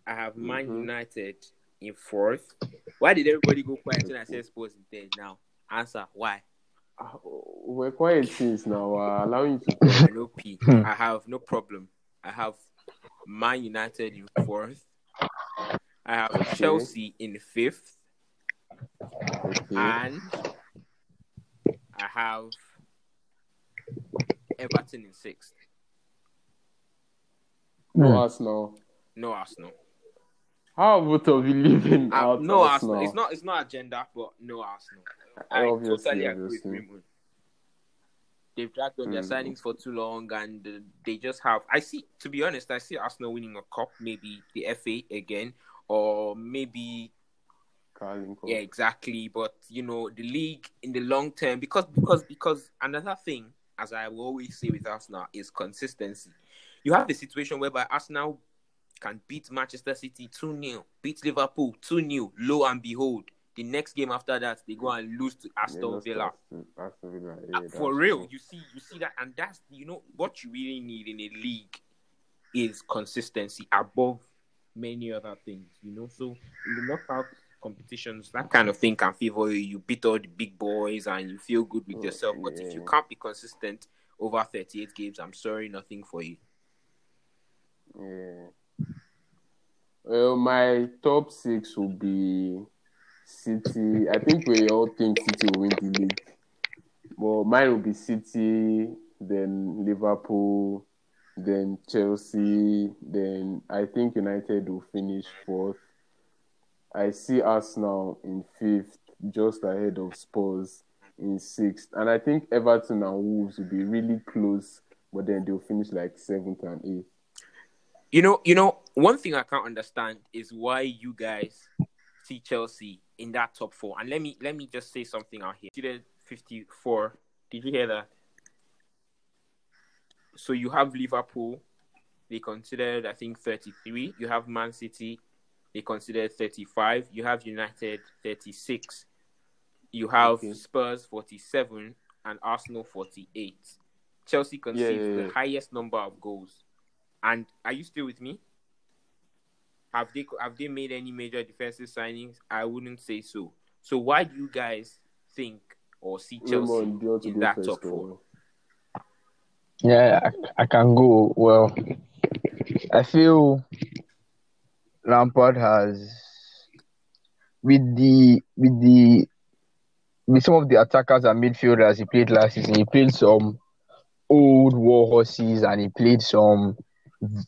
I have Man Mhm. United in fourth. Why did everybody go quiet when I said Spurs in third? Now, answer why. Ah, We're quiet since now. Uh, allowing you to I talk. know P. (laughs) Hmm. I have no problem. I have Man United in fourth. I have Okay. Chelsea in fifth. Okay. And I have Everton in sixth. No Hmm. Arsenal. No Arsenal. How both of you leaving Uh, out no Arsenal? Arsenal. It's not. It's not agenda, but no Arsenal. I Obviously, totally agree obviously. with Raymond. They've dragged on their Mhm. signings for too long, and they just have. I see. To be honest, I see Arsenal winning a cup, maybe the FA again, or maybe Yeah, exactly. But you know, the league in the long term, because because because another thing, as I will always say with Arsenal, is consistency. You have the situation whereby Arsenal can beat Manchester City 2 0, beat Liverpool 2 0, lo and behold, the next game after that, they go and lose to Aston Villa. Aston, Villa. Yeah, ah, For real, true. you see, you see that, and that's you know what you really need in a league is consistency above many other things. You know, so in the knockout competitions, that kind of thing can favor you. You beat all the big boys and you feel good with Oh, yourself. But if you can't be consistent over thirty-eight games, I'm sorry, nothing for you. Yeah. Well, my top six will be City. I think we all think City will win the league. Well, mine will be City, then Liverpool, then Chelsea, then I think United will finish fourth. I see Arsenal in fifth, just ahead of Spurs in sixth. And I think Everton and Wolves will be really close, but then they'll finish like seventh and eighth. You know, you know, one thing I can't understand is why you guys see Chelsea in that top four. And let me let me just say something out here. Considered fifty-four. Did you hear that? So you have Liverpool. They considered, I think, thirty-three. You have Man City. They considered thirty-five. You have United thirty-six. You have Okay. Spurs forty-seven and Arsenal forty-eight. Chelsea conceived yeah, yeah. the highest number of goals. And are you still with me? Have they have they made any major defensive signings? I wouldn't say so. So why do you guys think or see Chelsea Raymond, do you want to in that first top four? Yeah, I, I can go. Well, I feel Lampard has with the with the with some of the attackers and midfielders he played last season. He played some old war horses and he played some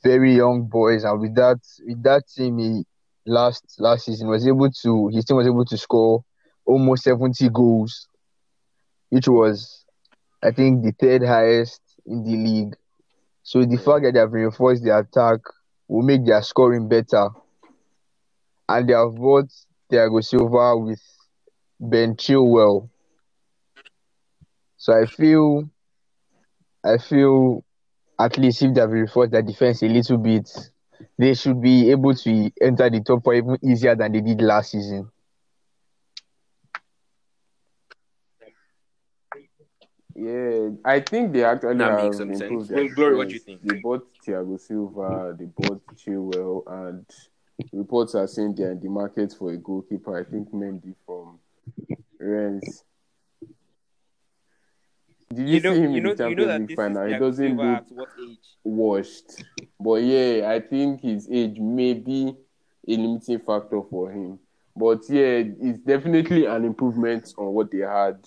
very young boys. And with that with that team, he last last season was able to his team was able to score almost seventy goals, which was I think the third highest in the league. So the fact that they have reinforced the attack will make their scoring better. And they have bought Thiago Silva with Ben Chilwell. So I feel I feel at least if they have reinforced their defense a little bit, they should be able to enter the top four even easier than they did last season. Yeah, I think they actually That have makes some improved sense. Well, Glory, what do you think? They bought Thiago Silva, they bought Chilwell, and reports are saying they're in the market for a goalkeeper. I think Mendy from Rennes. Did you, You know, see him you in know, the you know Champions League final? He doesn't look what age? washed. But yeah, I think his age may be a limiting factor for him. But yeah, it's definitely an improvement on what they had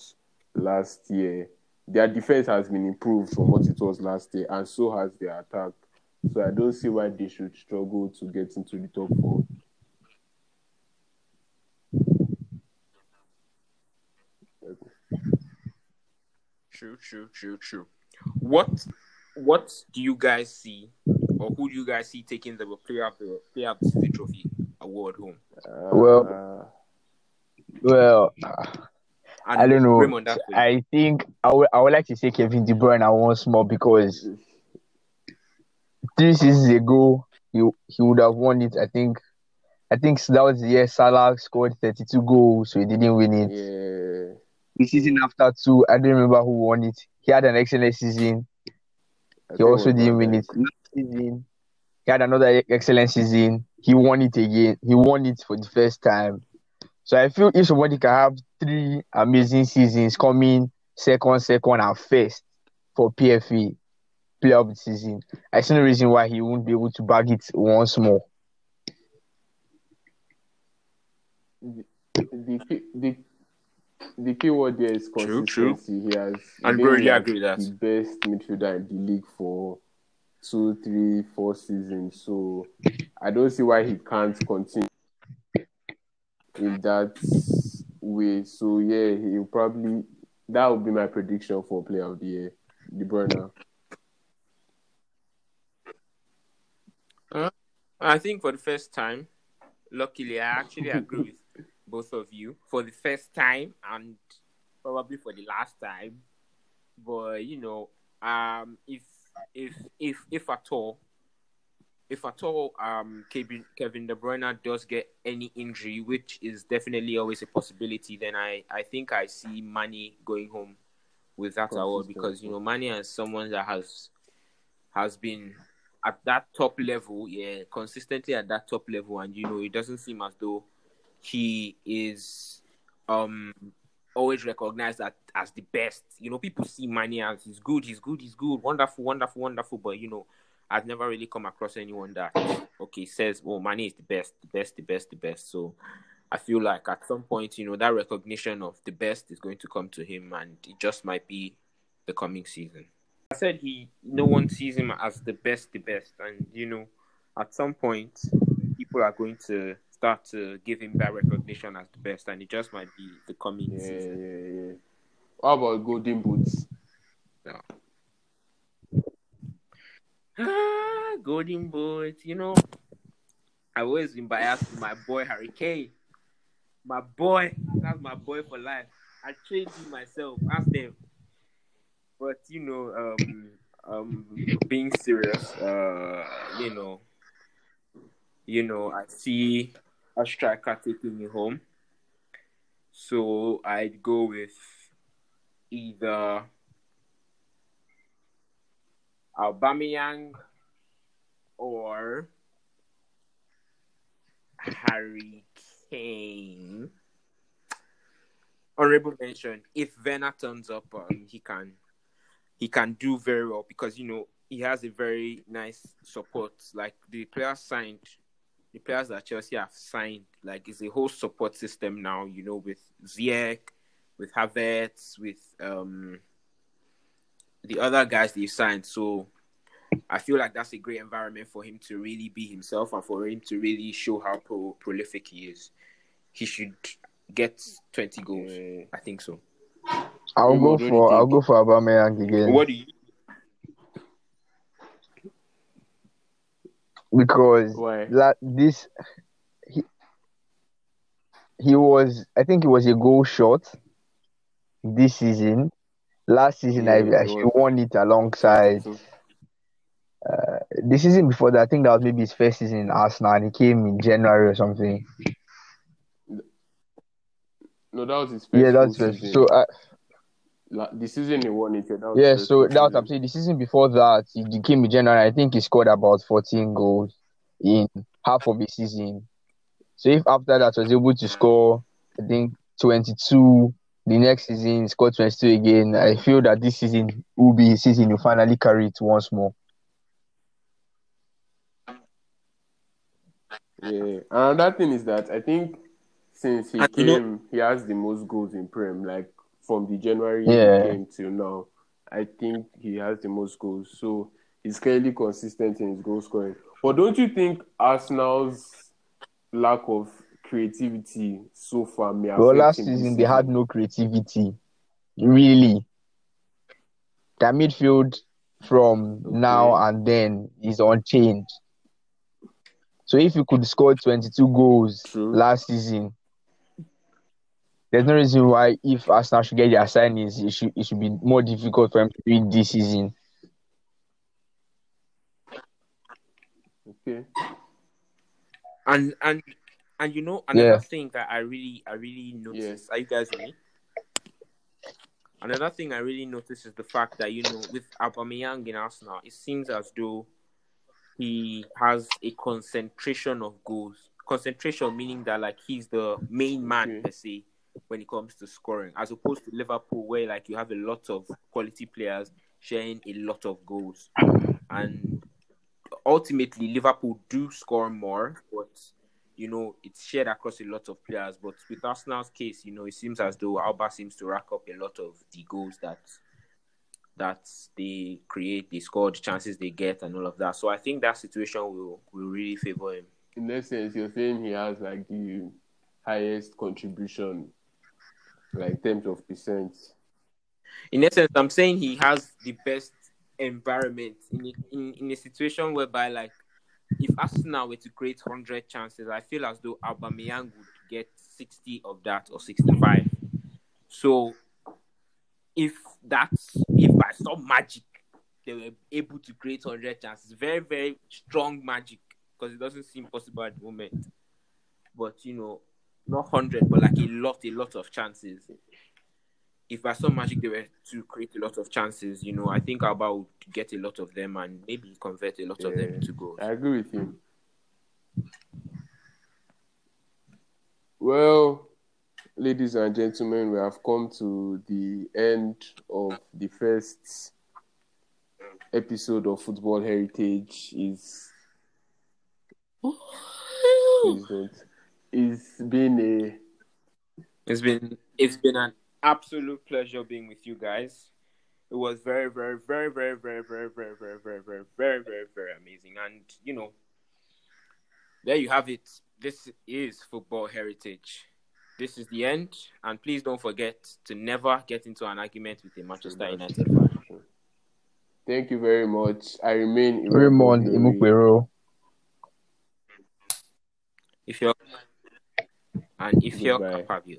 last year. Their defense has been improved from what it was last year, and so has their attack. So I don't see why they should struggle to get into the top four. True, true, true, true. What what do you guys see, or who do you guys see taking the player of the player of the trophy award home? Uh, Well, Well, And I don't know. Raymond, that way. I think I would, I would like to say Kevin De Bruyne once more because three seasons ago he he would have won it. I think I think that was the year Salah scored 32 goals, so he didn't win it. yeah, The season after too, I don't remember who won it. He had an excellent season. I He also didn't win it. Last season, he had another excellent season. He won it again. He won it for the first time. So I feel if somebody can have three amazing seasons coming second, second, and first for PFA player of the season, I see no reason why he won't be able to bag it once more. the key, the the key word there is True, true. consistency. He has And been really agree that. the best midfielder in the league for two, three, four seasons. So I don't see why he can't continue in that way. So yeah, he'll probably that would be my prediction for player of the year, De Bruyne. I think for the first time, luckily, I actually agree with both of you for the first time and probably for the last time. But you know, um, if if if if at all, if at all, um, Kevin Kevin De Bruyne does get any injury, which is definitely always a possibility, then I I think I see Mane going home with that award because you know Mane is someone that has has been at that top level, yeah, consistently at that top level, and you know, it doesn't seem as though he is um always recognized as, as the best. You know, people see Mane as he's good, he's good, he's good, wonderful, wonderful, wonderful, but you know, I've never really come across anyone that okay says, "Oh, Mane is the best, the best, the best, the best." So. I feel like at some point, you know, that recognition of the best is going to come to him, and it just might be the coming season. I said he no one sees him as the best, the best, and you know, at some point, people are going to start to give him that recognition as the best, and it just might be the coming Yeah, season. yeah, yeah. How about Golden Boots? Yeah. Ah, Golden Boots. you know, I've always been biased to my boy Harry Kane. My boy, that's my boy for life. I trained him myself. Ask them. But you know, um, um, being serious, uh, you know, you know, I see a striker taking me home. So I'd go with either Aubameyang or Harry Kane. Honorable mention: If Werner turns up, um, he can he can do very well because you know he has a very nice support. Like the players signed, the players that Chelsea have signed, like it's a whole support system now. You know, with Ziyech, with Havertz, with um the other guys they've signed. So I feel like that's a great environment for him to really be himself and for him to really show how pro- prolific he is. He should get 20 goals. I think so. I'll Raymond, go what do you for I'll go for Aubameyang again What do you? because Why? la- this he he was I think he was a goal short this season. Last season Yeah, I, it I she won it alongside Uh, the season before that. I think that was maybe his first season in Arsenal and he came in January or something. no, that was his first Yeah, that's full first. season. So uh, La- the season he won it, yeah, that was yeah, so full that's what. I'm saying. The season before that, he he came in January. I think he scored about 14 goals in half of the season. So if after that was able to score, I think 22, the next season score 22 again, I feel that this season will be his season. He'll finally carry it once more. Yeah. Another thing is that I think since he And you know- came, he has the most goals in Prem. Like from the January Yeah. he came till now, I think he has the most goals. So he's clearly consistent in his goal scoring. But don't you think Arsenal's lack of creativity so far may Well, last this season they had no creativity, really. Their midfield from Okay. now and then is unchanged. So if you could score 22 goals True. last season, there's no reason why if Arsenal should get their signings, it should it should be more difficult for them to do it this season. Okay. And and and you know another Yeah. thing that I really I really noticed. Are you guys with me? Another thing I really noticed is the fact that you know with Aubameyang in Arsenal, it seems as though he has a concentration of goals. Concentration meaning that like he's the main man Okay. per se when it comes to scoring, as opposed to Liverpool where like you have a lot of quality players sharing a lot of goals, and ultimately Liverpool do score more, but you know it's shared across a lot of players. But with Arsenal's case, you know it seems as though Auba seems to rack up a lot of the goals that that they create, they score, the chances they get, and all of that. So I think that situation will will really favor him. In that sense, you're saying he has like the highest contribution, like terms of percent. In essence, I'm saying he has the best environment in in, in a situation whereby, like, if Arsenal were to create 100 chances, I feel as though Aubameyang would get 60 of that or 65. So, if that's if by some magic they were able to create 100 chances, very very strong magic because it doesn't seem possible at the moment. But you know, not 100, but like a lot, a lot of chances if by some magic they were to create a lot of chances, you know, I think Auba would get a lot of them and maybe convert a lot of them into goals. I agree with you. Well, ladies and gentlemen, we have come to the end of the first episode of Football Heritage. Is. It's been a It's been it's been an absolute pleasure being with you guys. It was very, very, very, very, very, very, very, very, very, very, very, very, very amazing. And you know, there you have it. This is football heritage. This is the end. And please don't forget to never get into an argument with a Manchester United fan. thank you very much. I remain Raymond Imokogori. Imukwero. If you're and if you're Goodbye. Capabio.